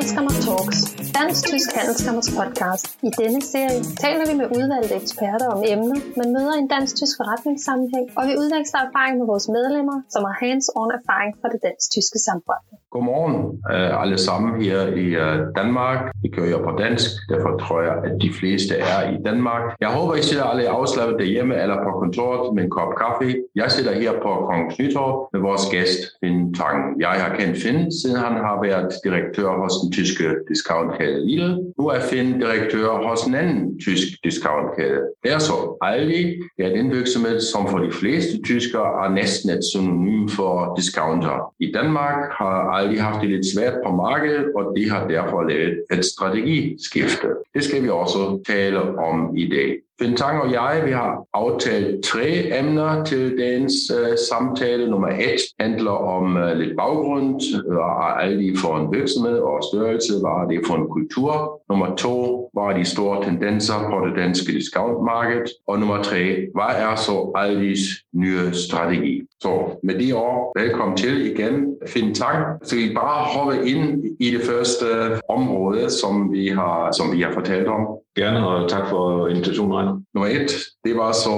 Handelskammer Talks, Dansk-Tysk Handelskammers podcast. I denne serie taler vi med udvalgte eksperter om emner, man møder i en dansk-tysk forretningssammenhæng, og vi udveksler erfaring med vores medlemmer, som har hands-on erfaring fra det dansk-tyske samfund. Godmorgen uh, alle sammen her i uh, Danmark. Det kører på dansk, derfor tror jeg, at de fleste er i Danmark. Jeg håber, I sidder alle afslappet derhjemme eller på kontoret med en kop kaffe. Jeg sidder her på Kongens Nytorv med vores gæst, Finn Tang. Jeg har kendt Finn, siden han har været direktør hos den tyske discountkæde Lidl. Nu er Finn direktør hos en anden tysk discountkæde. Det er så Aldi. Det er den virksomhed, som for de fleste tyskere er næsten et synonym for discounter. I Danmark har Aldi haft det lidt svært på markedet, og de har derfor lavet et strategiskifte. Det skal vi også tale om i dag. Fintang og jeg, vi har aftalt tre emner til dagens øh, samtale. Nummer et handler om øh, lidt baggrund, øh, hvad er Aldi for en virksomhed og størrelse, hvad er det for en kultur. Nummer to, hvad er de store tendenser på det danske discountmarked. Og nummer tre, hvad er så Aldis nye strategi? Så med de ord, velkommen til igen, Fintang. Så vi bare hoppe ind i det første øh, område, som vi har, som vi har fortalt om. Gerne, og tak for invitationen, Reiner. Nummer et, det var så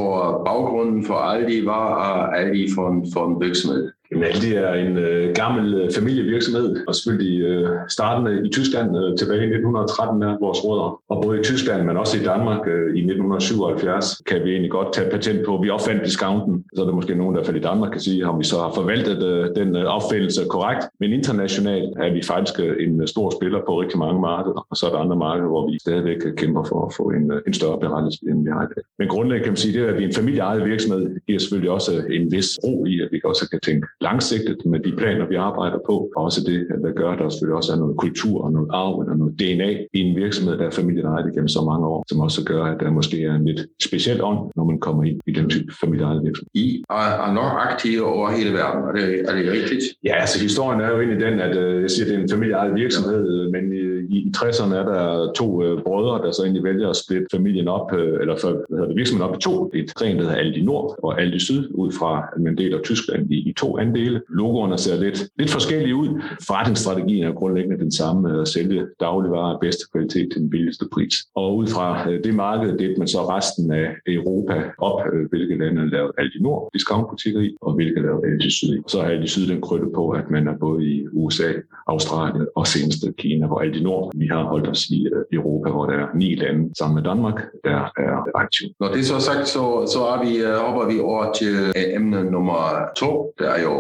baggrunden for Aldi. Hvad er Aldi for en, for? Jamen, Aldi er en øh, gammel øh, familievirksomhed, og selvfølgelig øh, startende i Tyskland øh, tilbage i 1913 med vores rødder. Og både i Tyskland, men også i Danmark øh, i 1977, kan vi egentlig godt tage patent på. Vi opfandt discounten, så er der måske nogen, der i Danmark kan sige, om vi så har forvaltet øh, den øh, opfældelse korrekt. Men internationalt er vi faktisk øh, en øh, stor spiller på rigtig mange markeder, og så er der andre markeder, hvor vi stadigvæk øh, kæmper for at få en, øh, en større berettelse, end vi har i dag. Men grundlæggende kan man sige, det at vi er en familieejet virksomhed, giver selvfølgelig også en vis ro i, at vi også kan tænke langsigtet med de planer, vi arbejder på. Og også det, der gør, at der selvfølgelig også er noget kultur og noget arv og noget DNA i en virksomhed, der er familieejet igennem så mange år, som også gør, at der måske er en lidt speciel ånd, når man kommer ind i den type familieejet virksomhed. I er, er nok aktive over hele verden, er det, er det rigtigt? Ja, altså historien er jo egentlig den, at øh, jeg siger, at det er en familieejet virksomhed, men i, i 60'erne er der to øh, brødre, der så egentlig vælger at splitte familien op, øh, eller for, hvad hedder det, virksomheden op i to. Et gren, der hedder Aldi Nord og Aldi Syd, ud fra, at man deler Tyskland i, i to andele. Logoerne ser lidt, lidt forskellige ud. Forretningsstrategien er grundlæggende den samme, at sælge dagligvarer af bedste kvalitet til den billigste pris. Og ud fra øh, det marked, det man så resten af Europa op, øh, hvilke lande er lavet Aldi Nord discountbutikker i, og hvilke er lavet Aldi Syd i. Så har Aldi Syd den krydde på, at man er både i USA, Australien og senest Kina, hvor Aldi Nord, vi har holdt os i øh, Europa, hvor der er ni lande sammen med Danmark, der er aktive. Når det er så sagt, så, så er vi, hopper vi over til emne nummer to. Der er jo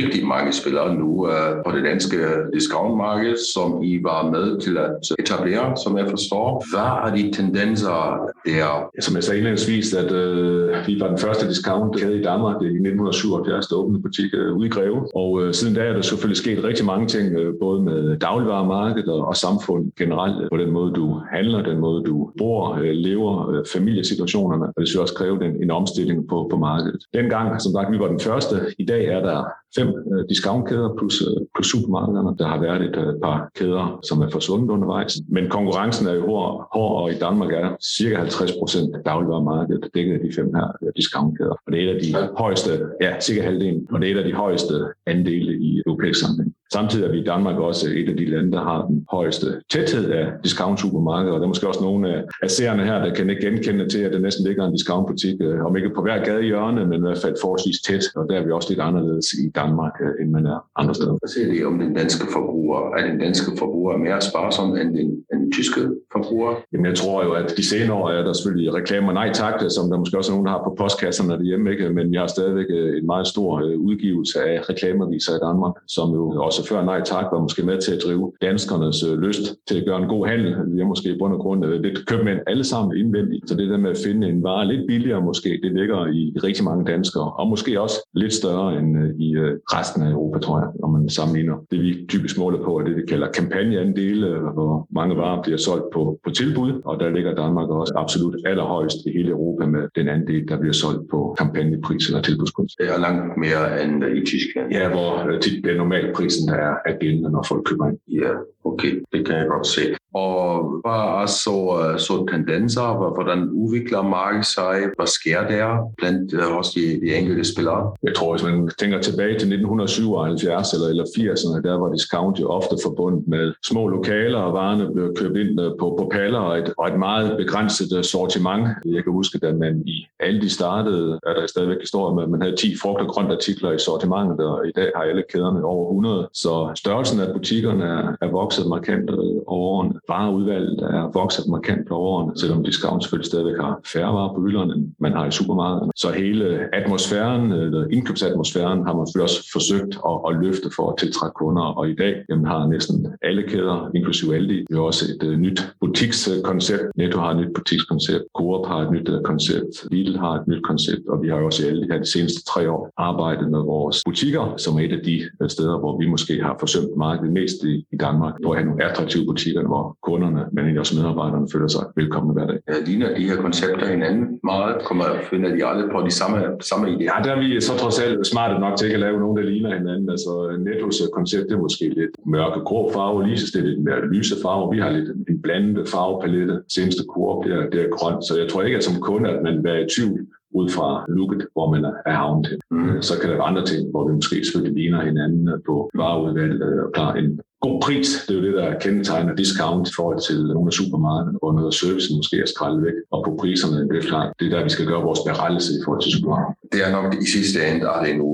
rigtig mange spillere nu øh, på det danske discountmarked, som I var med til at etablere, som jeg forstår. Hvad er de tendenser der? Som jeg sagde indledningsvis, at øh, vi var den første discount i Danmark i 1977, der åbnede butik øh, ude i Greve. Og øh, siden da er der selvfølgelig sket rigtig mange ting, øh, både med dagligvaremarkedet og, og samfund generelt, øh, på den måde du handler, den måde du bor, øh, lever, øh, familiesituationerne, og det skal også kræve en, en omstilling på, på markedet. Dengang, som sagt, vi var den første. I dag er der that. Fem uh, discountkæder plus, øh, plus supermarkederne. Der har været et øh, par kæder, som er forsvundet undervejs. Men konkurrencen er jo hård, hård og i Danmark er cirka 50 procent af dagligvaremarkedet dækket af de fem her uh, discountkæder. Og det er et af de højeste, ja, cirka halvdelen, og det er et af de højeste andele i europæisk sammenhæng. Samtidig er vi i Danmark også et af de lande, der har den højeste tæthed af discount-supermarkeder. Og der er måske også nogle af seerne her, der kan ikke genkende til, at der næsten ligger en discountbutik, om ikke på hver gade hjørne, men i hvert fald forholdsvis tæt. Og der er vi også lidt anderledes i Danmark, end man er andre steder. Hvad siger I om den danske forbruger? Er den danske forbruger mere sparsom end den, den tyske forbruger? Jamen jeg tror jo, at de senere år er der selvfølgelig reklamer nej tak, som der måske også er nogen, der har på postkasserne derhjemme, ikke? men jeg har stadigvæk en meget stor udgivelse af reklamerviser i Danmark, som jo også før nej tak var måske med til at drive danskernes øh, lyst til at gøre en god handel. Vi er måske i bund og grund øh, lidt købmænd alle sammen indvendigt. Så det der med at finde en vare lidt billigere måske, det ligger i rigtig mange danskere. Og måske også lidt større end øh, i øh, resten af Europa, tror jeg, når man sammenligner. Det vi typisk måler på er det, vi kalder kampagneandele, hvor mange varer bliver solgt på, på tilbud. Og der ligger Danmark også absolut allerhøjst i hele Europa med den andel, der bliver solgt på kampagnepris eller tilbudskunst. Det er langt mere end i Tyskland. Ja, hvor tit bliver normalprisen er, er gældende, når folk køber ind. Ja, Okay, det kan jeg godt se. Og hvad er så, øh, så tendenser? Hvordan udvikler markedet sig? Hvad sker der blandt øh, hos de, de enkelte spillere? Jeg tror, hvis man tænker tilbage til 1977 eller, eller 80'erne, der var discount jo ofte forbundet med små lokaler, og varerne blev købt ind øh, på, på paller og et, og et meget begrænset øh, sortiment. Jeg kan huske, da man i Aldi startede, er der stadigvæk historie med, at man havde 10 frugt- og grønt artikler i sortimentet, og i dag har alle kæderne over 100. Så størrelsen af butikkerne er, er vokset markant øh, over årene vareudvalget er vokset markant over årene, selvom discount selvfølgelig stadigvæk har færre varer på hylderne, end man har i supermarkederne. Så hele atmosfæren, eller indkøbsatmosfæren, har man selvfølgelig også forsøgt at, at løfte for at tiltrække kunder, og i dag jamen, har næsten alle kæder, inklusive Aldi, jo også et uh, nyt butikskoncept. Netto har et nyt butikskoncept, Coop har et nyt uh, koncept, Lidl har et nyt koncept, og vi har jo også i alle de her de seneste tre år arbejdet med vores butikker, som er et af de uh, steder, hvor vi måske har forsømt markedet mest i, i Danmark, hvor have nogle attraktive butikker, hvor kunderne, men egentlig også medarbejderne føler sig velkomne hver dag. Ja, ligner de her koncepter hinanden meget? Kommer finder de alle på de samme, samme idéer? Ja, der er vi så trods alt smarte nok til ikke at lave nogen, der ligner hinanden. Altså Nettos koncept det er måske lidt mørke grå farve, lige så det er lidt mere lyse farve. Vi har lidt en blandet farvepalette. Seneste kurve, det er, det er grønt, så jeg tror ikke, at som kunde, at man er i tvivl ud fra looket, hvor man er havnet til. Mm. Så kan der være andre ting, hvor vi måske selvfølgelig ligner hinanden på vareudvalg og klar en god pris. Det er jo det, der kendetegner discount i forhold til nogle af supermarkederne, hvor noget af servicen måske er skrællet væk. Og på priserne, det er klart, det er der, vi skal gøre vores berettelse i forhold til supermarkedet. Det er nok i sidste ende, er det nu,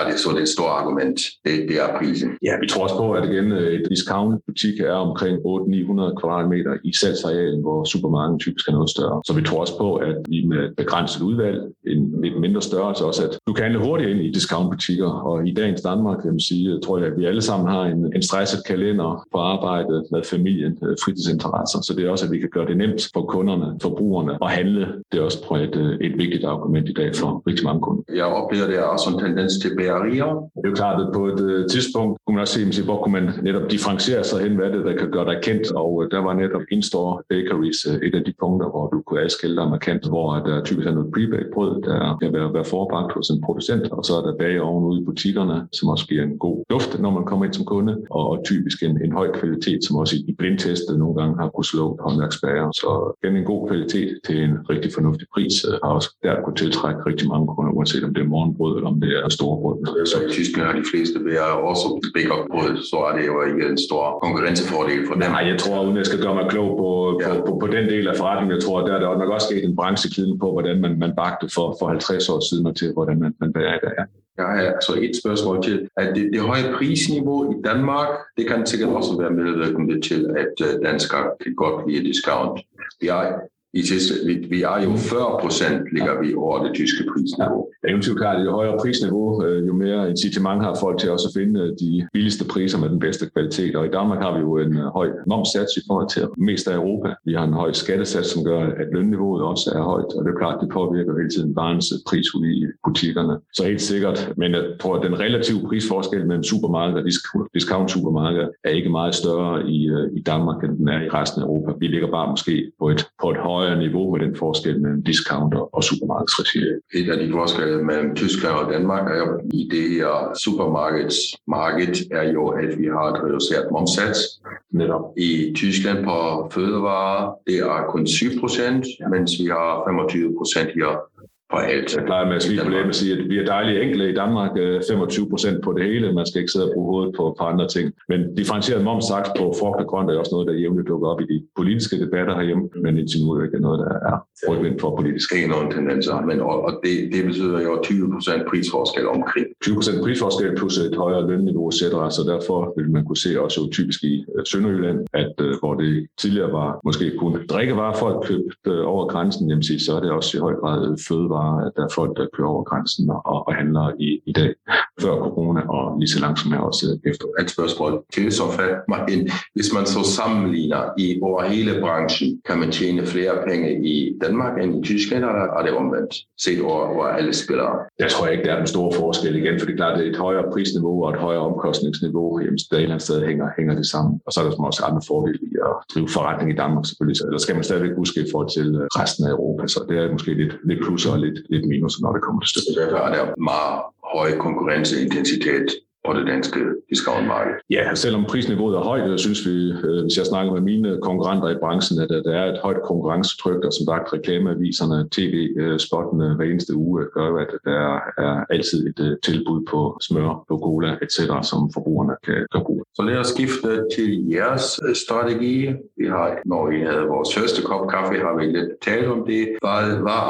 er det så det et stort argument, det, det er prisen. Ja, vi tror også på, at igen, et discount-butik er omkring 800-900 kvadratmeter i salgsarealen, hvor supermarkedet typisk er noget større. Så vi tror også på, at vi med begrænset udvalg, en lidt mindre størrelse også, at du kan handle hurtigt ind i discountbutikker, og i dagens Danmark, kan man sige, tror jeg, at vi alle sammen har en, en stress tilpasset kalender på arbejdet med familien, øh, fritidsinteresser. Så det er også, at vi kan gøre det nemt for kunderne, forbrugerne at handle. Det er også tror jeg, et, øh, et vigtigt argument i dag for rigtig mange kunder. Jeg oplever, det er også en tendens til bærerier. Det er jo klart, at på et uh, tidspunkt kunne man også se, hvor kunne man netop differentiere sig hen, hvad det der kan gøre dig kendt. Og der var netop in-store bakeries et af de punkter, hvor du kunne adskille dig markant, hvor der typisk er noget pre-baked brød, der kan være, være forbagt hos en producent, og så er der bageovn ude i butikkerne, som også giver en god duft, når man kommer ind som kunde, og typisk en, en høj kvalitet, som også i blindtestet nogle gange har kunnet slå håndværksbager. Så igen en god kvalitet til en rigtig fornuftig pris øh, har også der kunne tiltrække rigtig mange kunder, uanset om det er morgenbrød eller om det er store brød. Så i Tyskland har de fleste ved også bake brød, så er det jo ikke en stor konkurrencefordel for dem. Nej, jeg tror, uden jeg skal gøre mig klog på, ja. på, på, på, den del af forretningen, jeg tror, der er der nok også sket en branchekliden på, hvordan man, man bagte for, for 50 år siden og til, hvordan man, man bager i dag. Ja. Jeg har altså et spørgsmål til, at det, det høje prisniveau i Danmark, det kan sikkert også være medvirkende til, at øh, danskere kan godt lide discount. Vi er i sidste, vi, vi er jo 40 procent ligger vi over det tyske prisniveau. Ja, det er jo klart, jo højere prisniveau, øh, jo mere incitament har folk til også at finde øh, de billigste priser med den bedste kvalitet. Og i Danmark har vi jo en øh, høj momsats i forhold til mest af Europa. Vi har en høj skattesats, som gør, at lønniveauet også er højt. Og det er klart, det påvirker hele tiden varens pris ud i butikkerne. Så helt sikkert, men jeg tror, at den relative prisforskel mellem supermarkeder og discount supermarkeder er ikke meget større i, i Danmark, end den er i resten af Europa. Vi ligger bare måske på et, på et højere højere niveau med den forskel mellem discounter og supermarkedsregi. Et af de forskelle mellem Tyskland og Danmark er jo i det her supermarkedsmarked er jo, at vi har et reduceret momsats. Netop. I Tyskland på fødevarer, det er kun 7 procent, mens vi har 25 procent her på alt. Jeg plejer med at smile på og sige, at vi er dejlige enkle i Danmark, 25 øh, procent på det hele. Man skal ikke sidde og bruge hovedet på, på andre ting. Men differentieret momsaks på frugt og grønt er også noget, der jævnligt dukker op i de politiske debatter herhjemme, men indtil nu er det ikke noget, der er rygvind for politisk. Ikke nogen tendenser, men og, og det, det betyder jo 20 procent prisforskel omkring. 20 procent prisforskel plus et højere lønniveau, etc. Så derfor vil man kunne se også typisk i øh, Sønderjylland, at uh, hvor det tidligere var måske kun drikkevarer, folk købte over grænsen, jamen, så er det også i høj grad fødevare fødevarer, at der er folk, der kører over grænsen og, og handler i, i dag, før corona og lige så langsomt her også efter. Et spørgsmål til så Martin. Hvis man så sammenligner i over hele branchen, kan man tjene flere penge i Danmark end i Tyskland, eller er det omvendt, set over, over alle spillere? Jeg tror ikke, der er en stor forskel igen, for det er klart, er et højere prisniveau og et højere omkostningsniveau. Jamen, der et eller andet sted hænger, hænger det sammen. Og så er der også andre fordele i at drive forretning i Danmark selvfølgelig. Eller skal man stadigvæk huske i forhold til resten af Europa. Så det er måske lidt, lidt plus og lidt, lidt minus, når det kommer til stykket. Der er der meget høj konkurrenceintensitet på det danske discountmarked. Ja, selvom prisniveauet er højt, synes vi, øh, hvis jeg snakker med mine konkurrenter i branchen, at der er et højt konkurrencetryk, og som sagt reklameaviserne, tv-spottene hver eneste uge gør, at der er altid et øh, tilbud på smør, på cola, etc., som forbrugerne kan, kan bruge. Så lad os skifte til jeres øh, strategi. Vi har, når vi havde vores første kop kaffe, har vi lidt talt om det. Hvad,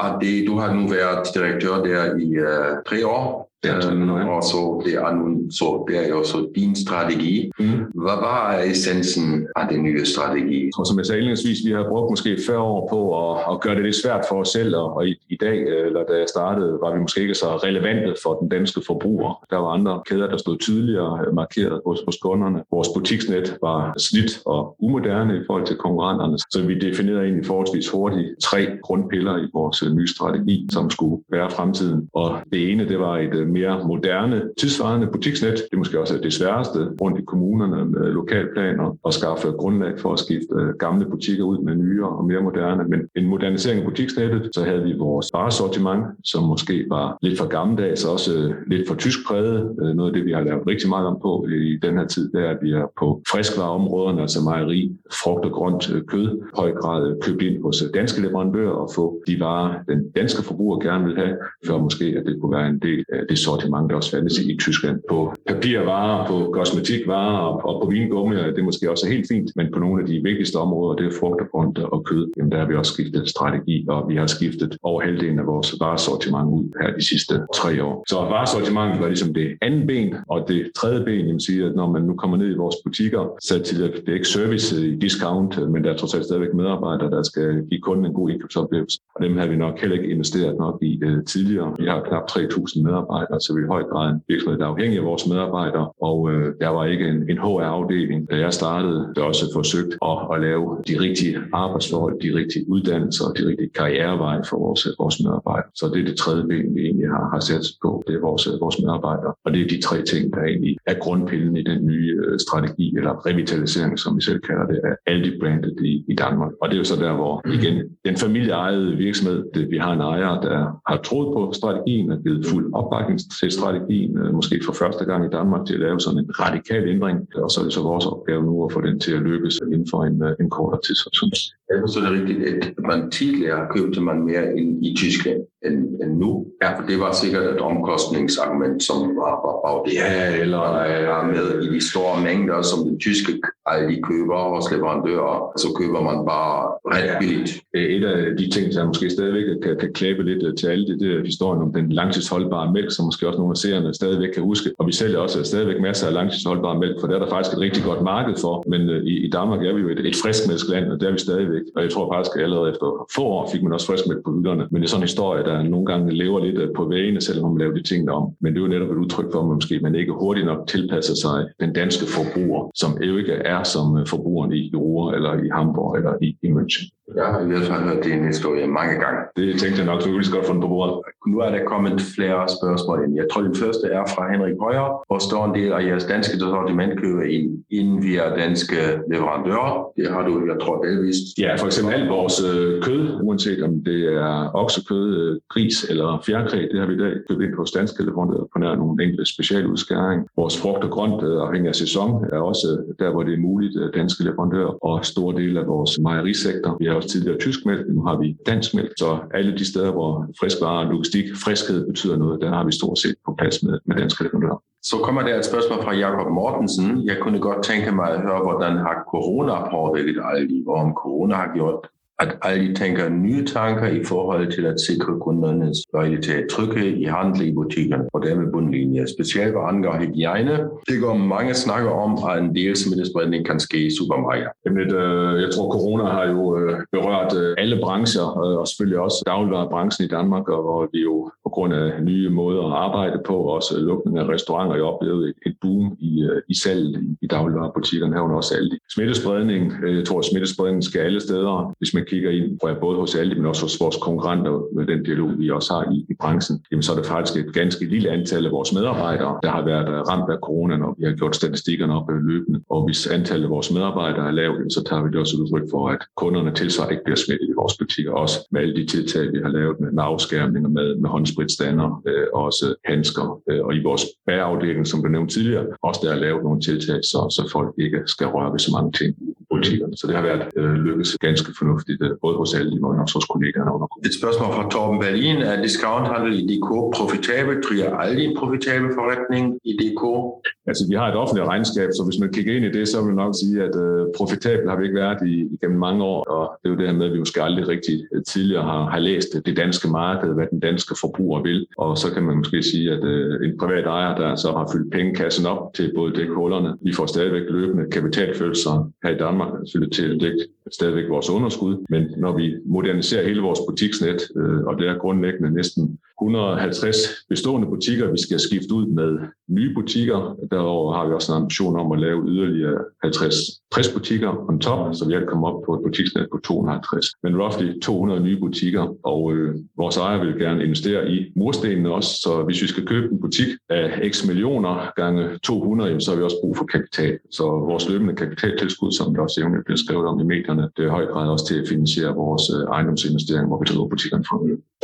er det? Du har nu været direktør der i uh, tre år. Um, og så det, er, så det er jo så din strategi. Mm. Hvad var essensen af den nye strategi? Og som jeg sagde indledningsvis, vi har brugt måske 40 år på at, at gøre det lidt svært for os selv, og i, i dag, eller da jeg startede, var vi måske ikke så relevante for den danske forbruger. Der var andre kæder, der stod tydeligere markeret hos, hos kunderne. Vores butiksnet var slidt og umoderne i forhold til konkurrenterne, så vi definerede egentlig forholdsvis hurtigt tre grundpiller i vores nye strategi, som skulle være fremtiden. Og det ene, det var et mere moderne, tidsvarende butiksnet. Det er måske også det sværeste rundt i kommunerne med lokalplaner og skaffe grundlag for at skifte gamle butikker ud med nyere og mere moderne. Men en modernisering af butiksnettet, så havde vi vores varesortiment, som måske var lidt for gammeldags, også øh, lidt for tysk præget. Øh, noget af det, vi har lavet rigtig meget om på i den her tid, det er, at vi er på friskvareområderne, altså mejeri, frugt og grønt, øh, kød, høj grad købt ind hos danske leverandører og få de varer, den danske forbruger gerne vil have, før måske at det kunne være en del af det sortiment, der også fandtes i Tyskland. På papirvarer, på kosmetikvarer og, og på vingummi, det er måske også helt fint, men på nogle af de vigtigste områder, det er frugt og grønt og kød, jamen der har vi også skiftet strategi, og vi har skiftet over halvdelen af vores varesortiment ud her de sidste tre år. Så varesortimentet var ligesom det andet ben, og det tredje ben, jamen siger, at når man nu kommer ned i vores butikker, så til at det er ikke service i discount, men der er trods alt stadigvæk medarbejdere, der skal give kunden en god indkøbsoplevelse. Og dem har vi nok heller ikke investeret nok i uh, tidligere. Vi har knap 3.000 medarbejdere, så vi i høj grad en virksomhed, der er afhængig af vores medarbejdere, og øh, der var ikke en, en HR-afdeling, da jeg startede, der også forsøgt at, at lave de rigtige arbejdsforhold, de rigtige uddannelser og de rigtige karriereveje for vores, vores medarbejdere. Så det er det tredje ben, vi egentlig har, har sat på, det er vores, vores medarbejdere. Og det er de tre ting, der egentlig er grundpillen i den nye øh, strategi, eller revitalisering, som vi selv kalder det, af Aldi brandet i, i Danmark. Og det er jo så der, hvor igen, den familieejede virksomhed, det, vi har en ejer, der har troet på strategien og givet fuld opbakning til strategien, øh, måske for første gang i Danmark, til at lave sådan en radikal ændring. Og så er det så vores opgave nu at få den til at lykkes inden for en, øh, en kortere tidshorisont. Jeg forstår det rigtigt, at man tidligere købte man mere ind i Tyskland end, end nu. Ja, for det var sikkert et omkostningsargument, som var, var bag det. Ja, eller ja, med i de store mængder, som den tyske alle de køber hos leverandører, så køber man bare ret ja. billigt. Et af de ting, som måske stadigvæk kan, kan klæbe lidt til alle det, det er historien om den langtidsholdbare mælk, som måske også nogle af seerne stadigvæk kan huske. Og vi sælger også stadigvæk masser af langtidsholdbare mælk, for der er der faktisk et rigtig godt marked for. Men øh, i, i Danmark er vi jo et, et friskmælksland, og der er vi stadigvæk. Og jeg tror faktisk, at allerede efter få år fik man også friskmælk på hylderne. Men det er sådan en historie, der nogle gange lever lidt øh, på vægene, selvom man laver de ting om. Men det er jo netop et udtryk for, at man måske man ikke hurtigt nok tilpasser sig den danske forbruger, som jo ikke er som øh, forbrugeren i Ruhr eller i Hamburg eller i, i München. Jeg har i hvert fald hørt din historie mange gange. Det tænkte jeg nok, så vi godt fundet på bordet. Nu er der kommet flere spørgsmål ind. Jeg tror, den første er fra Henrik Højer. Hvor står en del af jeres danske sortiment køber ind, ind via danske leverandører? Det har du, jeg tror, delvist. Ja, for eksempel alt vores øh, kød, uanset om det er oksekød, øh, gris eller fjerkræ, det har vi i dag købt ind hos danske leverandører på nær nogle enkelte specialudskæring. Vores frugt og grønt, øh, afhængig af sæson, er også der, hvor det er muligt, danske leverandører. Og store dele af vores mejerisektor. Vi har også tidligere tysk mælk, nu har vi dansk mælk. Så alle de steder, hvor friskvarer og logistik, friskhed betyder noget, der har vi stort set på plads med, med danske leverandører. Så kommer der et spørgsmål fra Jakob Mortensen. Jeg kunne godt tænke mig at høre, hvordan har corona påvirket Aldi, og om corona har gjort at Aldi tænker nye tanker i forhold til at sikre kundernes loyalitet, Trykke i handel i butikkerne og dermed bundlinje, specielt hvad angår hygiejne. Det går mange snakker om, at en del smittespredning kan ske i supermarkeder. Jamen, øh, jeg tror, corona har jo øh, berørt øh, alle brancher, øh, og selvfølgelig også dagligvarerbranchen i Danmark, og vi jo på grund af nye måder at arbejde på, også lukning af restauranter, jeg oplevede et boom i, øh, i salg i dagligvarerbutikkerne, herunder også alle de. Smittespredning, øh, jeg tror, at smittespredning skal alle steder. Hvis man kigger ind, tror jeg, både hos Aldi, men også hos vores konkurrenter med den dialog, vi også har i, i branchen, jamen så er det faktisk et ganske lille antal af vores medarbejdere, der har været øh, ramt af corona, når vi har gjort statistikkerne op øh, løbende. Og hvis antallet af vores medarbejdere er lavt, så tager vi det også udtryk for, at kunderne tilsvarer ikke bliver smittet i vores butikker. Også med alle de tiltag, vi har lavet med, med med, med håndspritstander, øh, også handsker. Øh, og i vores bærafdeling, som blev nævnt tidligere, også der er lavet nogle tiltag, så, så folk ikke skal røre ved så mange ting butikkerne. Så det har været øh, lykkes ganske fornuftigt, øh, både hos alle, men også hos kollegaerne under Et spørgsmål fra Torben Berlin. Er discounthandel i DK profitabel? Trier aldrig en profitabel forretning i DK? Altså, vi har et offentligt regnskab, så hvis man kigger ind i det, så vil man nok sige, at uh, profitabel har vi ikke været i, igennem mange år, og det er jo det her med, at vi måske aldrig rigtig uh, tidligere har, har læst det danske marked, hvad den danske forbruger vil, og så kan man måske sige, at uh, en privat ejer, der så har fyldt pengekassen op til både dække hullerne, vi får stadigvæk løbende kapitalfølelser her i Danmark, selvfølgelig til Det, stadigvæk vores underskud, men når vi moderniserer hele vores butiksnet, øh, og det er grundlæggende næsten 150 bestående butikker, vi skal skifte ud med nye butikker. Derover har vi også en ambition om at lave yderligere 50 60 butikker on top, så vi alt kommer op på et butiksnet på 250. Men roughly 200 nye butikker, og øh, vores ejer vil gerne investere i murstenene også, så hvis vi skal købe en butik af x millioner gange 200, jamen, så har vi også brug for kapital. Så vores løbende kapitaltilskud, som vi også jævnligt bliver skrevet om i medierne, det er i høj grad også til at finansiere vores øh, ejendomsinvestering, hvor vi driver butikkerne fra.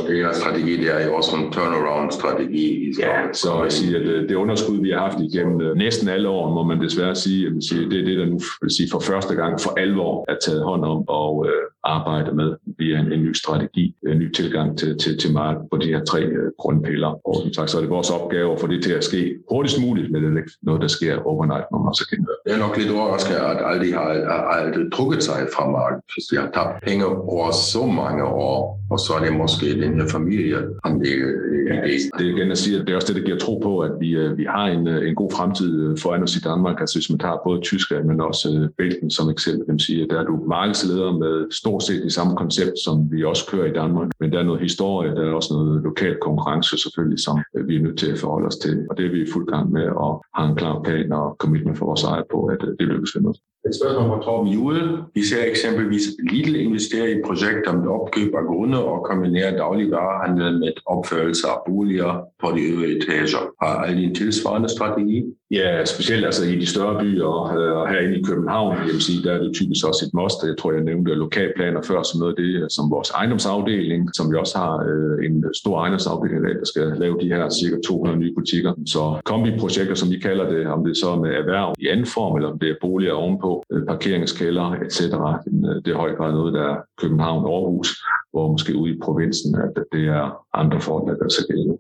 Det er strategi, det er jo også en turnaround-strategi. Ja, så jeg siger, at øh, det underskud, vi har haft igennem øh, næsten alle år, må man desværre sige, at det er det, der nu vil sige, for første gang for alvor er taget hånd om og arbejde med via en, en ny strategi, en ny tilgang til, til, til markedet på de her tre øh, grundpiller. Og som sagt, så er det vores opgave at få det til at ske hurtigst muligt, men det er ikke noget, der sker overnight, når man så kan Det er nok lidt overraskende, at Aldi har, har aldrig trukket sig fra markedet, hvis de har tabt penge over så mange år, og så er det måske den her familie, han ja, det er igen at sige, at det er også det, der giver tro på, at vi, øh, vi har en, øh, en god fremtid foran os i Danmark. Altså hvis man tager både Tyskland, men også Belgien som eksempel, kan man sige, at der er du markedsleder med stort set det samme koncept, som vi også kører i Danmark. Men der er noget historie, der er også noget lokal konkurrence selvfølgelig, som øh, vi er nødt til at forholde os til. Og det er vi i fuld gang med at have en klar plan og commitment for vores ejer på, at øh, det lykkes med. Et spørgsmål fra Torben Juhl. Vi ser eksempelvis Lidl investere i projekter med opkøb af grunde og kombinere dagligvarehandel med opførelse af boliger på de øvrige etager. Har alle en tilsvarende strategi? Ja, specielt altså i de større byer og, øh, og herinde i København, jeg vil sige, der er det typisk også et must. Jeg tror, jeg nævnte lokalplaner før som noget af det, som vores ejendomsafdeling, som vi også har øh, en stor ejendomsafdeling i dag, der skal lave de her cirka 200 nye butikker. Så kombiprojekter, som vi kalder det, om det er så med erhverv i anden form, eller om det er boliger ovenpå, øh, parkeringskælder, etc. Øh, det er i høj grad noget, der er København Aarhus, hvor måske ude i provinsen, at det er andre forhold, der skal gælde.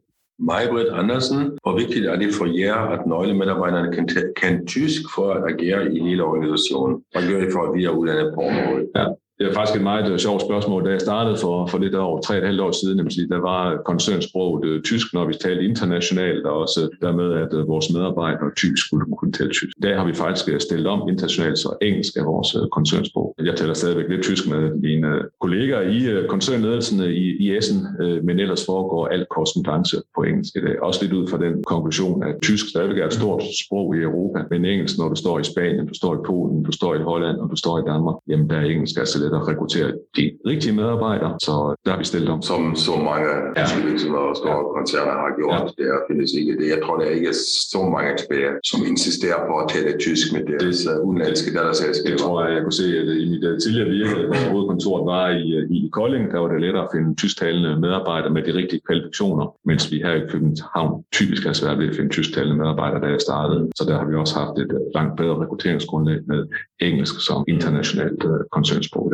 Majbrit Andersen, hvor vigtigt er det for jer, at nøglemedarbejderne kan, kan tysk for at agere i hele organisationen? Hvad gør I for, at vi er uddannet på området? Ja. Det er faktisk et meget øh, sjovt spørgsmål. Da jeg startede for, for lidt over tre et halvt år siden, sige, der var koncernsproget øh, tysk, når vi talte internationalt, og også dermed, at øh, vores medarbejdere typisk skulle kunne tale tysk. I dag har vi faktisk øh, stillet om internationalt, så engelsk er vores øh, koncernsprog. Jeg taler stadigvæk lidt tysk med mine kollegaer i koncernledelsen i, i Essen, men ellers foregår alt korrespondence på engelsk i dag. Også lidt ud fra den konklusion, at tysk stadigvæk er et stort sprog i Europa, men engelsk, når du står i Spanien, du står i Polen, du står i Holland og du står i Danmark, jamen der er engelsk altså lidt at rekruttere de rigtige medarbejdere, så der har vi stillet om. Som så mange ja. virksomheder og store ja. koncerner har gjort. Ja. Der findes ikke det. Jeg tror, der er ikke så mange eksperter, som insisterer på at tale tysk med deres det, øh, udenlandske datterselskaber. Det tror jeg, jeg kunne se, at i mit øh, tidligere virke, hvor hovedkontoret var i, øh, i Kolding, der var det lettere at finde tysktalende medarbejdere med de rigtige kvalifikationer, mens vi her i København typisk har svært ved at finde tysktalende medarbejdere, da jeg startede. Så der har vi også haft et langt bedre rekrutteringsgrundlag med engelsk som internationalt koncernsprog.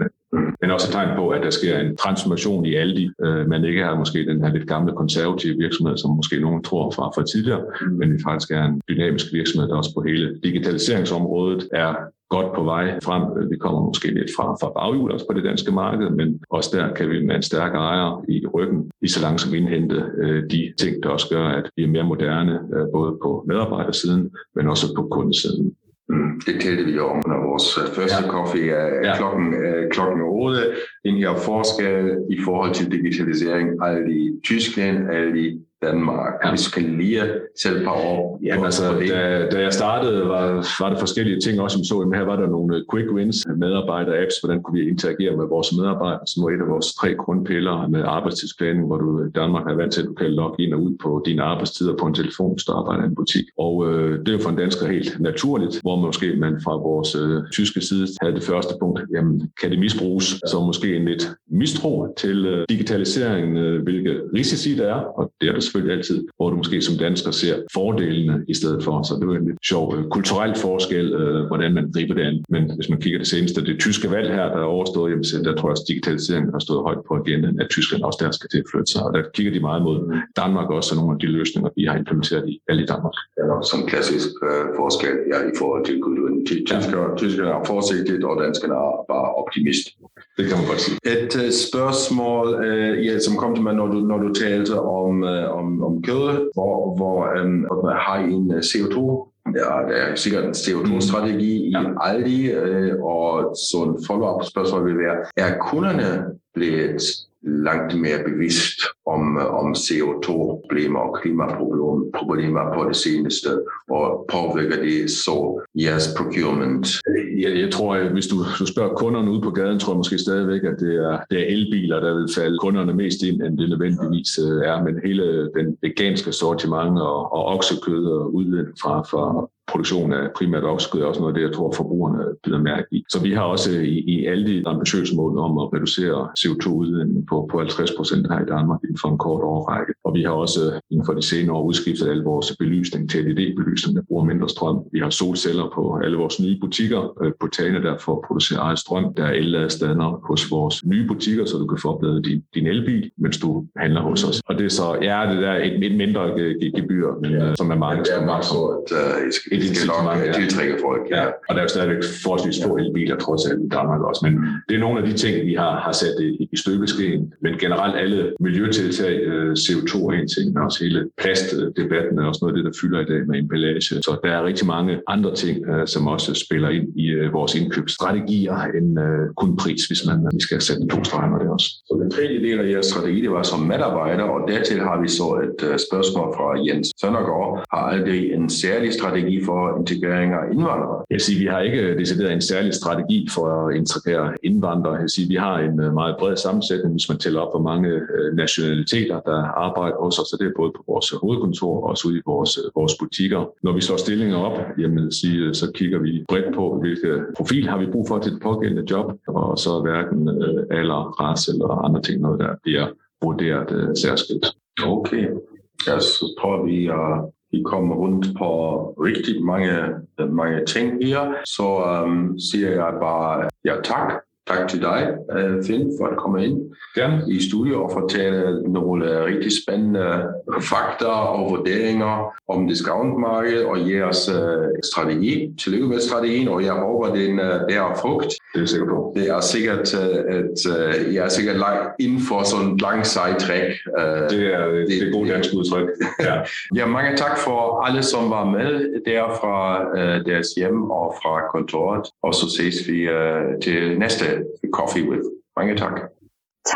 Men også et tegn på, at der sker en transformation i Aldi. Øh, man ikke har måske den her lidt gamle konservative virksomhed, som måske nogen tror fra, fra tidligere, mm. men vi faktisk er en dynamisk virksomhed, der også på hele digitaliseringsområdet er godt på vej frem. Vi kommer måske lidt fra, fra baghjul også på det danske marked, men også der kan vi med en stærk ejer i ryggen lige så langsomt indhente øh, de ting, der også gør, at vi er mere moderne, øh, både på medarbejdersiden, men også på kundesiden. Mm, det talte vi om under vores øh, første ja. kaffe ja. klokken, øh, klokken 8. Den her forskel i forhold til digitalisering, alle i Tyskland, alle i Danmark? Ja. Hvis du kan lige selv et par år. Ja, altså, da, da jeg startede, var, var der forskellige ting også, som så, at her var der nogle quick wins, medarbejder-apps, hvordan kunne vi interagere med vores medarbejdere, som var et af vores tre grundpiller med arbejdstidsplanning, hvor du i Danmark er vant til, at du kan logge ind og ud på dine arbejdstider på en telefon, hvis du arbejder i en butik. Og øh, det er jo for en dansker helt naturligt, hvor måske man fra vores øh, tyske side havde det første punkt, jamen kan det misbruges, så måske en lidt mistro til øh, digitaliseringen, øh, hvilke risici der er, og det er der selvfølgelig altid, hvor du måske som dansker ser fordelene i stedet for. Så det er en lidt sjov øh, kulturel forskel, øh, hvordan man griber det an. Men hvis man kigger det seneste, det tyske valg her, der er overstået, jamen, der tror jeg også, digitaliseringen har stået højt på agendaen, at Tyskland også der skal til at flytte sig. Og der kigger de meget mod Danmark også, og nogle af de løsninger, vi har implementeret i alle i Danmark. Ja, en klassisk øh, forskel ja, i forhold til kulturen. Tyskerne, ja. tyskerne er forsigtigt, og danskerne er bare optimist. Det kan man godt sige. Et uh, spørgsmål, uh, ja, som kom til mig, når du, når du talte om, uh, om, om kød, hvor, hvor um, har I en CO2 Ja, der er sikkert en CO2-strategi i ja. Aldi, øh, og så en follow-up spørgsmål vil være, er kunderne blevet langt mere bevidst om, om CO2-problemer og klimaproblemer på det seneste, og påvirker det så jeres procurement? Jeg, jeg tror, at hvis du, du spørger kunderne ude på gaden, tror jeg måske stadigvæk, at det er, det er elbiler, der vil falde kunderne mest ind, end det nødvendigvis øh, er, men hele den veganske sortiment og, og oksekød og udledning fra, fra produktion af primært oksekød er også noget af det, jeg tror, forbrugerne bider mærke i. Så vi har også i, i alle de ambitiøse mål om at reducere CO2-udledningen på, på 50 procent her i Danmark inden for en kort årrække. Og vi har også inden for de senere år udskiftet al vores belysning til LED-belysning, der bruger mindre strøm. Vi har solceller på alle vores nye butikker øh, på tagene, der får produceret eget strøm. Der er elladestander hos vores nye butikker, så du kan få opladet din, din elbil, mens du handler hos os. Og det er så, ja, det er et, et mindre gebyr, men, ja. Øh, som er mange. Det er meget at uh, det skal nok mange, ja. tiltrække folk. Ja. ja. Og der er jo stadigvæk forholdsvis få elbiler, trods alt i Danmark også. Men det er nogle af de ting, vi har, har sat i, i støbeskeen. Men generelt alle miljøtiltag, øh, CO2 er en ting, men også hele plastdebatten er også noget af det, der fylder i dag med emballage. Så der er rigtig mange andre ting, øh, som også spiller ind i øh, vores indkøbsstrategier end kun pris, hvis man vi skal sætte to streger med det også. Så den tredje del af jeres strategi, det var som medarbejder, og dertil har vi så et øh, spørgsmål fra Jens Søndergaard. Har aldrig en særlig strategi for integrering af indvandrere? Jeg vil sige, vi har ikke decideret en særlig strategi for at integrere indvandrere. Jeg vil sige, vi har en øh, meget bred sammensætning, hvis man tæller op, hvor mange øh, nationaliteter, der arbejder hos os. Så det er både på vores hovedkontor og også ude i vores, vores butikker. Når vi slår stillinger op, jamen, sige, så kigger vi bredt på, hvilke profil har vi brug for til det pågældende job, og så hverken alder, race eller andre ting, noget der bliver vurderet øh, særskilt. Okay. Jeg så tror, vi uh, vi kommer rundt på rigtig mange, mange ting her. Så um, siger jeg bare ja tak Tak til dig, øh, Finn, for at komme ind ja. i studio og fortælle nogle rigtig spændende fakta og vurderinger om discountmarkedet og jeres strategi. Tillykke med strategien, og jeg håber, den uh, er frugt. Det er sikkert på. Det er sikkert, et, uh, jeg er sikkert lang, inden for sådan en lang sejtræk. Uh, det er det, det, det gode dansk udtryk. ja. ja, mange tak for alle, som var med der fra deres hjem og fra kontoret. Og så ses vi til næste Øh, coffee with. Mange tak.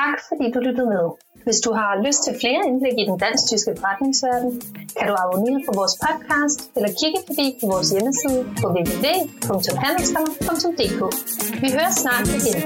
Tak, fordi du lyttede med. Hvis du har lyst til flere indblik i den dansk-tyske forretningsverden, kan du abonnere på vores podcast eller kigge forbi på vores hjemmeside på www.handelskammer.dk. Vi hører snart igen.